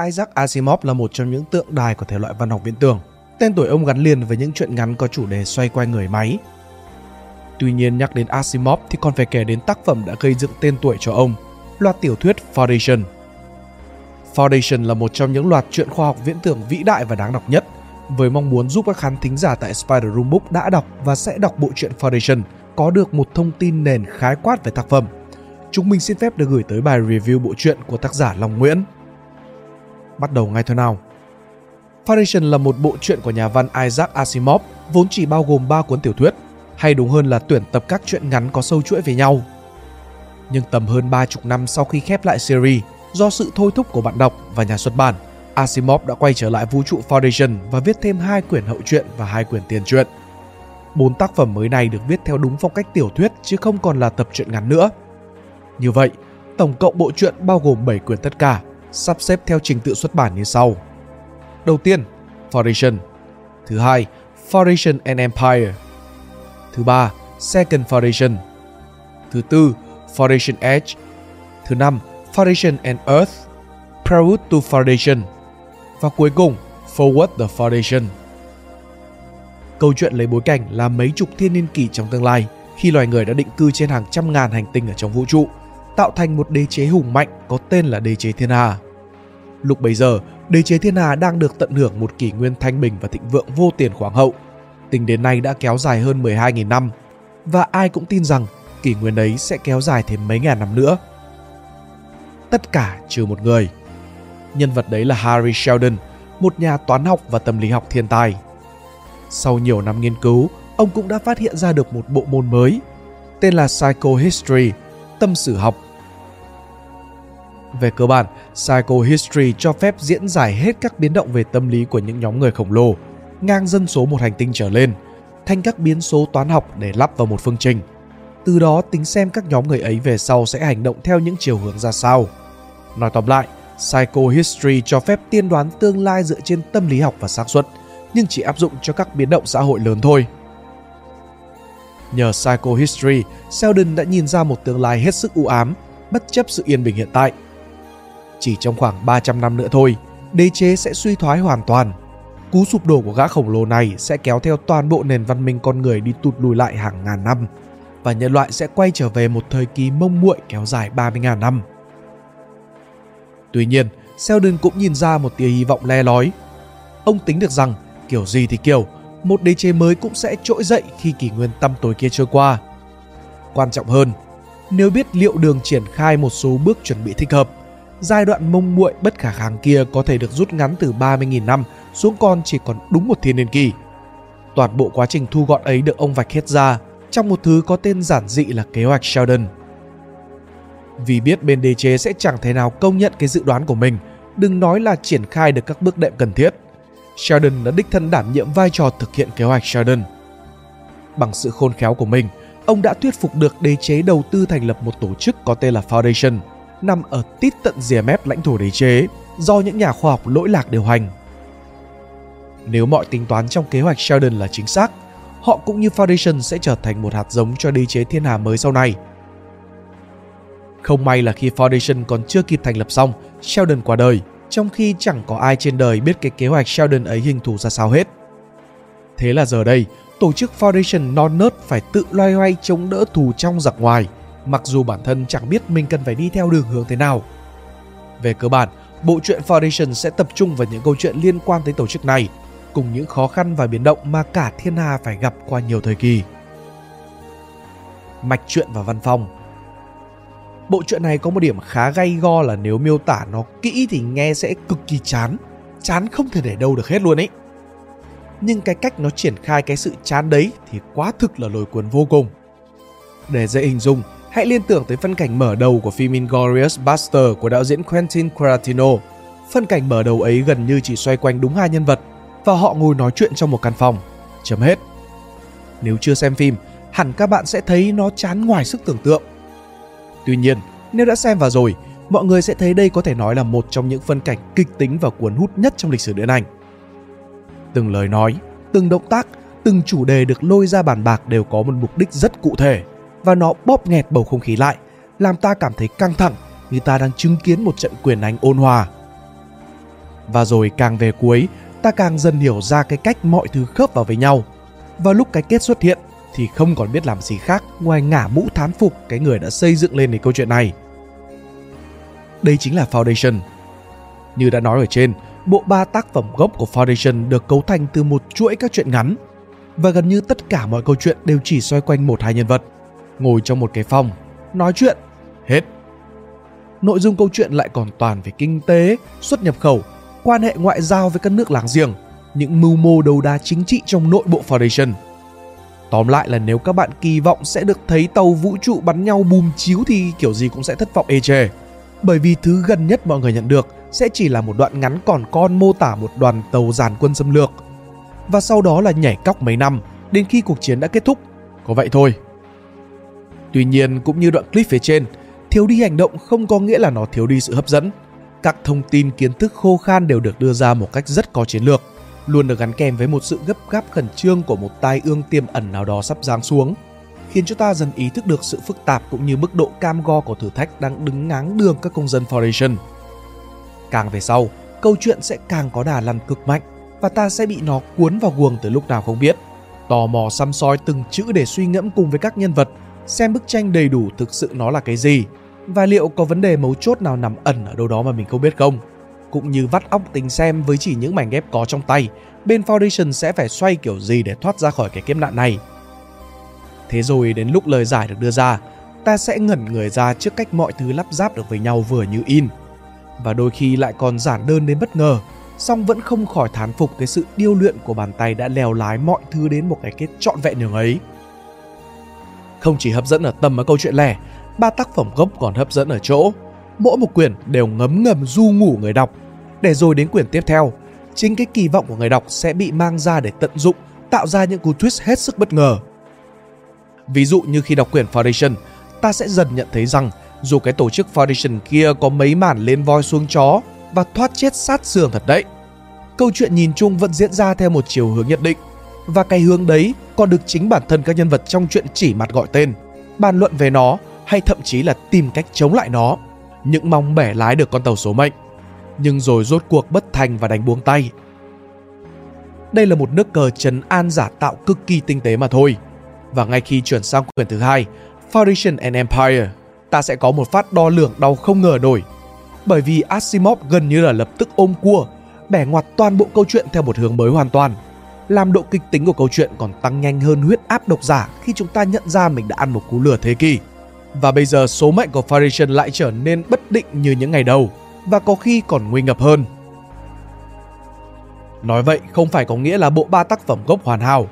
Isaac Asimov là một trong những tượng đài của thể loại văn học viễn tưởng. Tên tuổi ông gắn liền với những chuyện ngắn có chủ đề xoay quanh người máy. Tuy nhiên nhắc đến Asimov thì còn phải kể đến tác phẩm đã gây dựng tên tuổi cho ông, loạt tiểu thuyết Foundation. Foundation là một trong những loạt truyện khoa học viễn tưởng vĩ đại và đáng đọc nhất, với mong muốn giúp các khán thính giả tại Spider Room Book đã đọc và sẽ đọc bộ truyện Foundation có được một thông tin nền khái quát về tác phẩm. Chúng mình xin phép được gửi tới bài review bộ truyện của tác giả Long Nguyễn. Bắt đầu ngay thôi nào. Foundation là một bộ truyện của nhà văn Isaac Asimov, vốn chỉ bao gồm 3 cuốn tiểu thuyết, hay đúng hơn là tuyển tập các truyện ngắn có sâu chuỗi về nhau. Nhưng tầm hơn 30 năm sau khi khép lại series, do sự thôi thúc của bạn đọc và nhà xuất bản, Asimov đã quay trở lại vũ trụ Foundation và viết thêm hai quyển hậu truyện và hai quyển tiền truyện. Bốn tác phẩm mới này được viết theo đúng phong cách tiểu thuyết chứ không còn là tập truyện ngắn nữa. Như vậy, tổng cộng bộ truyện bao gồm 7 quyển tất cả, sắp xếp theo trình tự xuất bản như sau. Đầu tiên, Foundation. Thứ hai, Foundation and Empire. Thứ ba, Second Foundation. Thứ tư, Foundation Edge. Thứ năm, Foundation and Earth. Prelude to Foundation. Và cuối cùng, Forward the Foundation. Câu chuyện lấy bối cảnh là mấy chục thiên niên kỷ trong tương lai khi loài người đã định cư trên hàng trăm ngàn hành tinh ở trong vũ trụ, tạo thành một đế chế hùng mạnh có tên là đế chế thiên hà. Lúc bấy giờ, đế chế thiên hà đang được tận hưởng một kỷ nguyên thanh bình và thịnh vượng vô tiền khoáng hậu. Tính đến nay đã kéo dài hơn 12.000 năm, và ai cũng tin rằng kỷ nguyên ấy sẽ kéo dài thêm mấy ngàn năm nữa. Tất cả trừ một người. Nhân vật đấy là Harry Sheldon, một nhà toán học và tâm lý học thiên tài. Sau nhiều năm nghiên cứu, ông cũng đã phát hiện ra được một bộ môn mới, tên là Psychohistory, tâm sử học. Về cơ bản, Psychohistory cho phép diễn giải hết các biến động về tâm lý của những nhóm người khổng lồ, ngang dân số một hành tinh trở lên, thành các biến số toán học để lắp vào một phương trình. Từ đó tính xem các nhóm người ấy về sau sẽ hành động theo những chiều hướng ra sao. Nói tóm lại, Psychohistory cho phép tiên đoán tương lai dựa trên tâm lý học và xác suất, nhưng chỉ áp dụng cho các biến động xã hội lớn thôi. Nhờ Psychohistory, Sheldon đã nhìn ra một tương lai hết sức u ám, bất chấp sự yên bình hiện tại. Chỉ trong khoảng 300 năm nữa thôi, đế chế sẽ suy thoái hoàn toàn. Cú sụp đổ của gã khổng lồ này sẽ kéo theo toàn bộ nền văn minh con người đi tụt lùi lại hàng ngàn năm và nhân loại sẽ quay trở về một thời kỳ mông muội kéo dài 30.000 năm. Tuy nhiên, Sheldon cũng nhìn ra một tia hy vọng le lói. Ông tính được rằng, kiểu gì thì kiểu, một đế chế mới cũng sẽ trỗi dậy khi kỷ nguyên tăm tối kia trôi qua. Quan trọng hơn, nếu biết liệu đường triển khai một số bước chuẩn bị thích hợp, giai đoạn mông muội bất khả kháng kia có thể được rút ngắn từ 30.000 năm xuống còn chỉ còn đúng một thiên niên kỳ. Toàn bộ quá trình thu gọn ấy được ông vạch hết ra trong một thứ có tên giản dị là kế hoạch Sheldon. Vì biết bên đế chế sẽ chẳng thể nào công nhận cái dự đoán của mình, đừng nói là triển khai được các bước đệm cần thiết. Sheldon đã đích thân đảm nhiệm vai trò thực hiện kế hoạch Sheldon. Bằng sự khôn khéo của mình, ông đã thuyết phục được đế chế đầu tư thành lập một tổ chức có tên là Foundation, nằm ở tít tận rìa mép lãnh thổ đế chế, do những nhà khoa học lỗi lạc điều hành. Nếu mọi tính toán trong kế hoạch Sheldon là chính xác, họ cũng như Foundation sẽ trở thành một hạt giống cho đế chế thiên hà mới sau này. Không may là khi Foundation còn chưa kịp thành lập xong, Sheldon qua đời, trong khi chẳng có ai trên đời biết cái kế hoạch Sheldon ấy hình thù ra sao hết. Thế là giờ đây, tổ chức Foundation non nớt phải tự loay hoay chống đỡ thù trong giặc ngoài, mặc dù bản thân chẳng biết mình cần phải đi theo đường hướng thế nào. Về cơ bản, bộ truyện Foundation sẽ tập trung vào những câu chuyện liên quan tới tổ chức này, cùng những khó khăn và biến động mà cả thiên hà phải gặp qua nhiều thời kỳ. Mạch truyện và văn phòng Bộ truyện này có một điểm khá gay go là nếu miêu tả nó kỹ thì nghe sẽ cực kỳ chán. Chán không thể để đâu được hết luôn ấy. Nhưng cái cách nó triển khai cái sự chán đấy thì quá thực là lôi cuốn vô cùng. Để dễ hình dung, hãy liên tưởng tới phân cảnh mở đầu của phim Inglourious Buster* của đạo diễn Quentin Tarantino. Phân cảnh mở đầu ấy gần như chỉ xoay quanh đúng hai nhân vật và họ ngồi nói chuyện trong một căn phòng. Chấm hết. Nếu chưa xem phim, hẳn các bạn sẽ thấy nó chán ngoài sức tưởng tượng. Tuy nhiên, nếu đã xem vào rồi, mọi người sẽ thấy đây có thể nói là một trong những phân cảnh kịch tính và cuốn hút nhất trong lịch sử điện ảnh. Từng lời nói, từng động tác, từng chủ đề được lôi ra bàn bạc đều có một mục đích rất cụ thể và nó bóp nghẹt bầu không khí lại, làm ta cảm thấy căng thẳng như ta đang chứng kiến một trận quyền Anh ôn hòa. Và rồi càng về cuối, ta càng dần hiểu ra cái cách mọi thứ khớp vào với nhau. Và lúc cái kết xuất hiện thì không còn biết làm gì khác ngoài ngả mũ thán phục cái người đã xây dựng lên cái câu chuyện này. Đây chính là Foundation. Như đã nói ở trên, bộ ba tác phẩm gốc của Foundation được cấu thành từ một chuỗi các chuyện ngắn và gần như tất cả mọi câu chuyện đều chỉ xoay quanh một hai nhân vật ngồi trong một cái phòng nói chuyện hết nội dung câu chuyện lại còn toàn về kinh tế xuất nhập khẩu quan hệ ngoại giao với các nước láng giềng những mưu mô đầu đá chính trị trong nội bộ Foundation. Tóm lại là nếu các bạn kỳ vọng sẽ được thấy tàu vũ trụ bắn nhau bùm chiếu thì kiểu gì cũng sẽ thất vọng ê chề. Bởi vì thứ gần nhất mọi người nhận được sẽ chỉ là một đoạn ngắn còn con mô tả một đoàn tàu giàn quân xâm lược. Và sau đó là nhảy cóc mấy năm đến khi cuộc chiến đã kết thúc. Có vậy thôi. Tuy nhiên cũng như đoạn clip phía trên, thiếu đi hành động không có nghĩa là nó thiếu đi sự hấp dẫn. Các thông tin kiến thức khô khan đều được đưa ra một cách rất có chiến lược, luôn được gắn kèm với một sự gấp gáp khẩn trương của một tai ương tiềm ẩn nào đó sắp giáng xuống, khiến chúng ta dần ý thức được sự phức tạp cũng như mức độ cam go của thử thách đang đứng ngáng đường các công dân Foundation. Càng về sau, câu chuyện sẽ càng có đà lăn cực mạnh và ta sẽ bị nó cuốn vào guồng từ lúc nào không biết. Tò mò xăm soi từng chữ để suy ngẫm cùng với các nhân vật, xem bức tranh đầy đủ thực sự nó là cái gì và liệu có vấn đề mấu chốt nào nằm ẩn ở đâu đó mà mình không biết không. Cũng như vắt óc tính xem với chỉ những mảnh ghép có trong tay, bên Foundation sẽ phải xoay kiểu gì để thoát ra khỏi cái kiếp nạn này. Thế rồi đến lúc lời giải được đưa ra, ta sẽ ngẩn người ra trước cách mọi thứ lắp ráp được với nhau vừa như in. Và đôi khi lại còn giản đơn đến bất ngờ, song vẫn không khỏi thán phục cái sự điêu luyện của bàn tay đã lèo lái mọi thứ đến một cái kết trọn vẹn nhường ấy. Không chỉ hấp dẫn ở tầm ở câu chuyện lẻ, ba tác phẩm gốc còn hấp dẫn ở chỗ mỗi một quyển đều ngấm ngầm du ngủ người đọc. Để rồi đến quyển tiếp theo, chính cái kỳ vọng của người đọc sẽ bị mang ra để tận dụng, tạo ra những cú twist hết sức bất ngờ. Ví dụ như khi đọc quyển Foundation, ta sẽ dần nhận thấy rằng dù cái tổ chức Foundation kia có mấy màn lên voi xuống chó và thoát chết sát sườn thật đấy, câu chuyện nhìn chung vẫn diễn ra theo một chiều hướng nhất định. Và cái hướng đấy còn được chính bản thân các nhân vật trong chuyện chỉ mặt gọi tên, bàn luận về nó hay thậm chí là tìm cách chống lại nó những mong bẻ lái được con tàu số mệnh. Nhưng rồi rốt cuộc bất thành và đánh buông tay. Đây là một nước cờ trấn an giả tạo cực kỳ tinh tế mà thôi. Và ngay khi chuyển sang quyển thứ hai Foundation and Empire, ta sẽ có một phát đo lường đau không ngờ nổi. Bởi vì Asimov gần như là lập tức ôm cua, bẻ ngoặt toàn bộ câu chuyện theo một hướng mới hoàn toàn. Làm độ kịch tính của câu chuyện còn tăng nhanh hơn huyết áp độc giả khi chúng ta nhận ra mình đã ăn một cú lừa thế kỷ và bây giờ số mệnh của Foundation lại trở nên bất định như những ngày đầu và có khi còn nguy ngập hơn. Nói vậy không phải có nghĩa là bộ ba tác phẩm gốc hoàn hảo.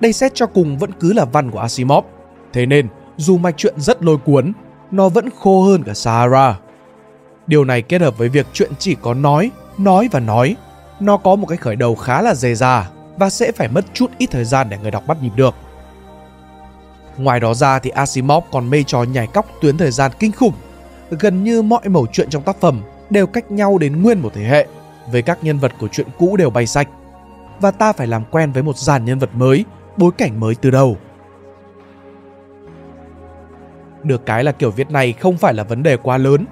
Đây xét cho cùng vẫn cứ là văn của Asimov. Thế nên, dù mạch truyện rất lôi cuốn, nó vẫn khô hơn cả Sahara. Điều này kết hợp với việc chuyện chỉ có nói, nói và nói. Nó có một cái khởi đầu khá là dề dà và sẽ phải mất chút ít thời gian để người đọc bắt nhịp được. Ngoài đó ra thì Asimov còn mê trò nhảy cóc tuyến thời gian kinh khủng. Gần như mọi mẩu chuyện trong tác phẩm đều cách nhau đến nguyên một thế hệ, với các nhân vật của chuyện cũ đều bay sạch. Và ta phải làm quen với một dàn nhân vật mới, bối cảnh mới từ đầu. Được cái là kiểu viết này không phải là vấn đề quá lớn.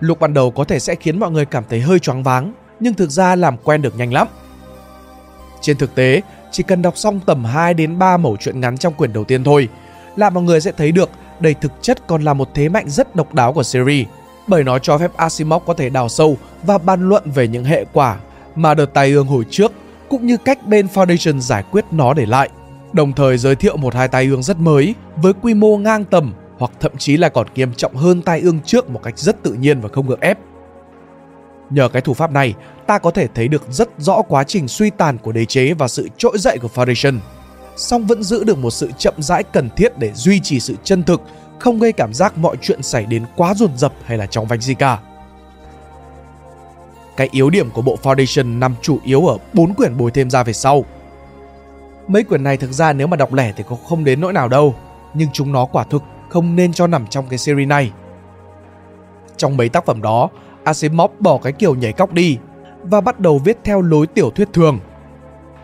Lúc ban đầu có thể sẽ khiến mọi người cảm thấy hơi choáng váng, nhưng thực ra làm quen được nhanh lắm. Trên thực tế, chỉ cần đọc xong tầm 2 đến 3 mẩu chuyện ngắn trong quyển đầu tiên thôi là mọi người sẽ thấy được đây thực chất còn là một thế mạnh rất độc đáo của series bởi nó cho phép Asimov có thể đào sâu và bàn luận về những hệ quả mà đợt tai ương hồi trước cũng như cách bên Foundation giải quyết nó để lại đồng thời giới thiệu một hai tai ương rất mới với quy mô ngang tầm hoặc thậm chí là còn nghiêm trọng hơn tai ương trước một cách rất tự nhiên và không gượng ép. Nhờ cái thủ pháp này, ta có thể thấy được rất rõ quá trình suy tàn của đế chế và sự trỗi dậy của Foundation – song vẫn giữ được một sự chậm rãi cần thiết để duy trì sự chân thực, không gây cảm giác mọi chuyện xảy đến quá dồn dập hay là trong vạch gì cả. Cái yếu điểm của bộ Foundation nằm chủ yếu ở bốn quyển bồi thêm ra về sau. Mấy quyển này thực ra nếu mà đọc lẻ thì cũng không đến nỗi nào đâu, nhưng chúng nó quả thực không nên cho nằm trong cái series này. Trong mấy tác phẩm đó, Asimov bỏ cái kiểu nhảy cóc đi và bắt đầu viết theo lối tiểu thuyết thường.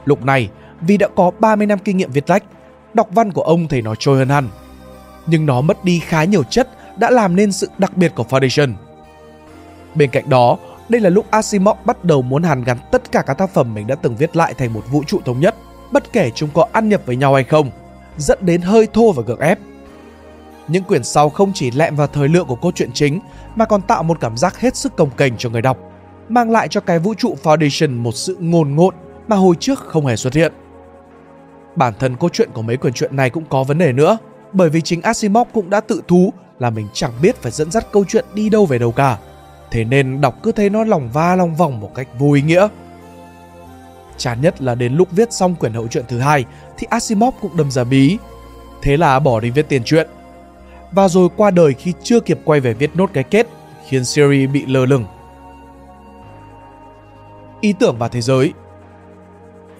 Lúc này, vì đã có 30 năm kinh nghiệm viết lách, đọc văn của ông thì nó trôi hơn hẳn. Nhưng nó mất đi khá nhiều chất đã làm nên sự đặc biệt của Foundation. Bên cạnh đó, đây là lúc Asimov bắt đầu muốn hàn gắn tất cả các tác phẩm mình đã từng viết lại thành một vũ trụ thống nhất, bất kể chúng có ăn nhập với nhau hay không, dẫn đến hơi thô và gượng ép. Những quyển sau không chỉ lẹm vào thời lượng của câu chuyện chính mà còn tạo một cảm giác hết sức công kềnh cho người đọc, mang lại cho cái vũ trụ Foundation một sự ngồn ngộn mà hồi trước không hề xuất hiện. Bản thân câu chuyện của mấy quyển truyện này cũng có vấn đề nữa, bởi vì chính Asimov cũng đã tự thú là mình chẳng biết phải dẫn dắt câu chuyện đi đâu về đâu cả. Thế nên đọc cứ thấy nó lòng va lòng vòng một cách vô ý nghĩa. Chán nhất là đến lúc viết xong quyển hậu truyện thứ hai thì Asimov cũng đâm ra bí. Thế là bỏ đi viết tiền truyện. Và rồi qua đời khi chưa kịp quay về viết nốt cái kết, khiến series bị lơ lửng. Ý tưởng và thế giới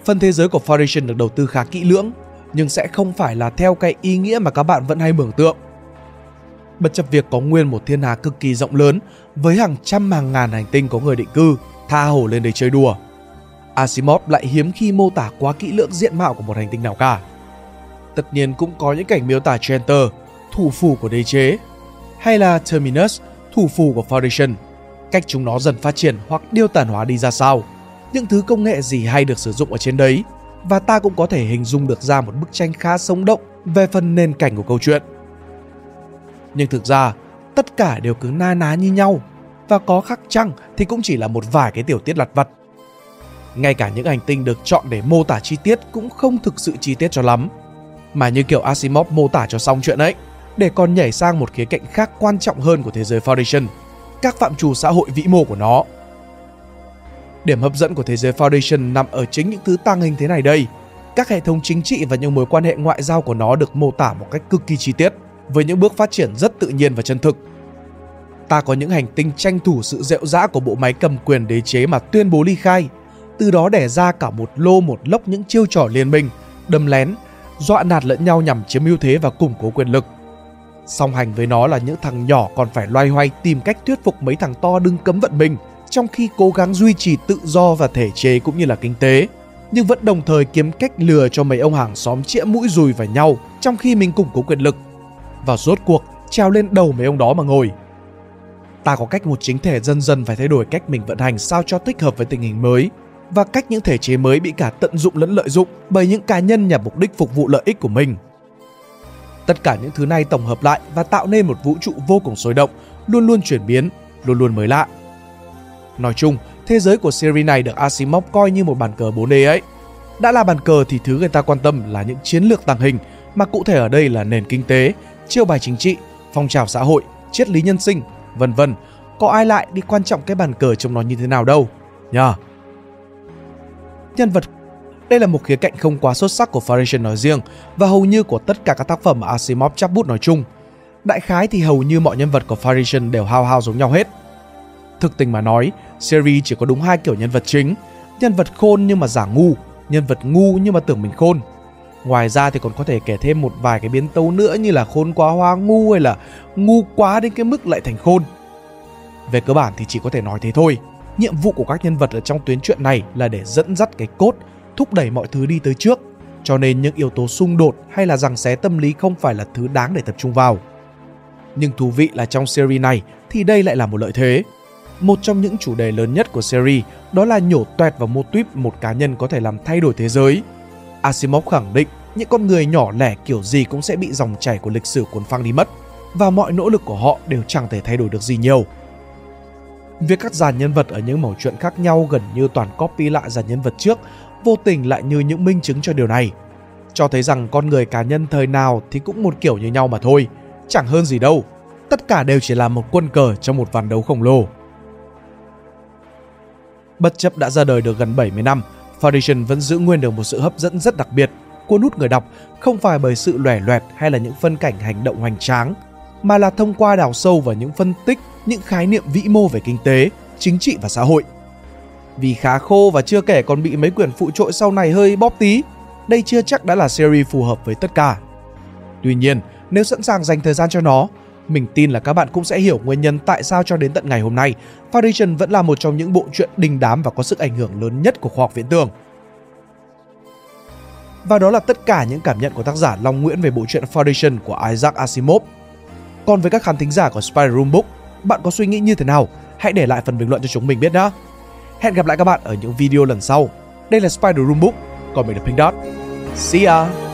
Phần thế giới của Foundation được đầu tư khá kỹ lưỡng, nhưng sẽ không phải là theo cái ý nghĩa mà các bạn vẫn hay mường tượng. Bất chấp việc có nguyên một thiên hà cực kỳ rộng lớn với hàng trăm hàng ngàn hành tinh có người định cư, tha hồ lên đây chơi đùa. Asimov lại hiếm khi mô tả quá kỹ lưỡng diện mạo của một hành tinh nào cả. Tất nhiên cũng có những cảnh miêu tả Center, thủ phủ của đế chế, hay là Terminus, thủ phủ của Foundation, cách chúng nó dần phát triển hoặc điêu tàn hóa đi ra sao, những thứ công nghệ gì hay được sử dụng ở trên đấy, và ta cũng có thể hình dung được ra một bức tranh khá sống động về phần nền cảnh của câu chuyện. Nhưng thực ra, tất cả đều cứ na ná như nhau, và có khắc chăng thì cũng chỉ là một vài cái tiểu tiết lặt vặt. Ngay cả những hành tinh được chọn để mô tả chi tiết cũng không thực sự chi tiết cho lắm. Mà như kiểu Asimov mô tả cho xong chuyện ấy, để còn nhảy sang một khía cạnh khác quan trọng hơn của thế giới Foundation, các phạm trù xã hội vĩ mô của nó. Điểm hấp dẫn của thế giới Foundation nằm ở chính những thứ tăng hình thế này đây. Các hệ thống chính trị và những mối quan hệ ngoại giao của nó được mô tả một cách cực kỳ chi tiết, với những bước phát triển rất tự nhiên và chân thực. Ta có những hành tinh tranh thủ sự dẹo dã của bộ máy cầm quyền đế chế mà tuyên bố ly khai, từ đó đẻ ra cả một lô một lốc những chiêu trò liên minh, đâm lén, dọa nạt lẫn nhau nhằm chiếm ưu thế và củng cố quyền lực. Song hành với nó là những thằng nhỏ còn phải loay hoay tìm cách thuyết phục mấy thằng to đừng cấm vận mình, trong khi cố gắng duy trì tự do và thể chế cũng như là kinh tế, nhưng vẫn đồng thời kiếm cách lừa cho mấy ông hàng xóm chĩa mũi dùi vào nhau trong khi mình củng cố quyền lực. Và rốt cuộc treo lên đầu mấy ông đó mà ngồi. Ta có cách một chính thể dần dần phải thay đổi cách mình vận hành sao cho thích hợp với tình hình mới và cách những thể chế mới bị cả tận dụng lẫn lợi dụng bởi những cá nhân nhằm mục đích phục vụ lợi ích của mình. Tất cả những thứ này tổng hợp lại và tạo nên một vũ trụ vô cùng sôi động, luôn luôn chuyển biến, luôn luôn mới lạ. Nói chung, thế giới của series này được Asimov coi như một bàn cờ 4D ấy. Đã là bàn cờ thì thứ người ta quan tâm là những chiến lược tàng hình, mà cụ thể ở đây là nền kinh tế, chiêu bài chính trị, phong trào xã hội, triết lý nhân sinh, vân vân. Có ai lại đi quan trọng cái bàn cờ trong nó như thế nào đâu, nhờ. Nhân vật đây là một khía cạnh không quá xuất sắc của Foundation nói riêng và hầu như của tất cả các tác phẩm Asimov chắp bút nói chung. Đại khái thì hầu như mọi nhân vật của Foundation đều hao hao giống nhau hết. Thực tình mà nói, series chỉ có đúng hai kiểu nhân vật chính, nhân vật khôn nhưng mà giả ngu, nhân vật ngu nhưng mà tưởng mình khôn. Ngoài ra thì còn có thể kể thêm một vài cái biến tấu nữa như là khôn quá hoa ngu hay là ngu quá đến cái mức lại thành khôn. Về cơ bản thì chỉ có thể nói thế thôi. Nhiệm vụ của các nhân vật ở trong tuyến truyện này là để dẫn dắt cái cốt, thúc đẩy mọi thứ đi tới trước. Cho nên những yếu tố xung đột hay là rằng xé tâm lý không phải là thứ đáng để tập trung vào. Nhưng thú vị là trong series này thì đây lại là một lợi thế. Một trong những chủ đề lớn nhất của series đó là nhổ toẹt vào mô típ một cá nhân có thể làm thay đổi thế giới. Asimov khẳng định những con người nhỏ lẻ kiểu gì cũng sẽ bị dòng chảy của lịch sử cuốn phăng đi mất và mọi nỗ lực của họ đều chẳng thể thay đổi được gì nhiều. Việc cắt dàn nhân vật ở những mẩu chuyện khác nhau gần như toàn copy lại dàn nhân vật trước vô tình lại như những minh chứng cho điều này. Cho thấy rằng con người cá nhân thời nào thì cũng một kiểu như nhau mà thôi, chẳng hơn gì đâu. Tất cả đều chỉ là một quân cờ trong một ván đấu khổng lồ. Bất chấp đã ra đời được gần 70 năm, Foundation vẫn giữ nguyên được một sự hấp dẫn rất đặc biệt, cuốn hút người đọc không phải bởi sự lòe loẹt hay là những phân cảnh hành động hoành tráng, mà là thông qua đào sâu vào những phân tích, những khái niệm vĩ mô về kinh tế, chính trị và xã hội. Vì khá khô và chưa kể còn bị mấy quyển phụ trội sau này hơi bóp tí, đây chưa chắc đã là series phù hợp với tất cả. Tuy nhiên, nếu sẵn sàng dành thời gian cho nó, mình tin là các bạn cũng sẽ hiểu nguyên nhân tại sao cho đến tận ngày hôm nay, Foundation vẫn là một trong những bộ truyện đình đám và có sức ảnh hưởng lớn nhất của khoa học viễn tưởng. Và đó là tất cả những cảm nhận của tác giả Long Nguyễn về bộ truyện Foundation của Isaac Asimov. Còn với các khán thính giả của Spider Room Book, bạn có suy nghĩ như thế nào? hãy để lại phần bình luận cho chúng mình biết nhé. Hẹn gặp lại các bạn ở những video lần sau. Đây là Spider Room Book, còn mình là Pink Dot. See ya!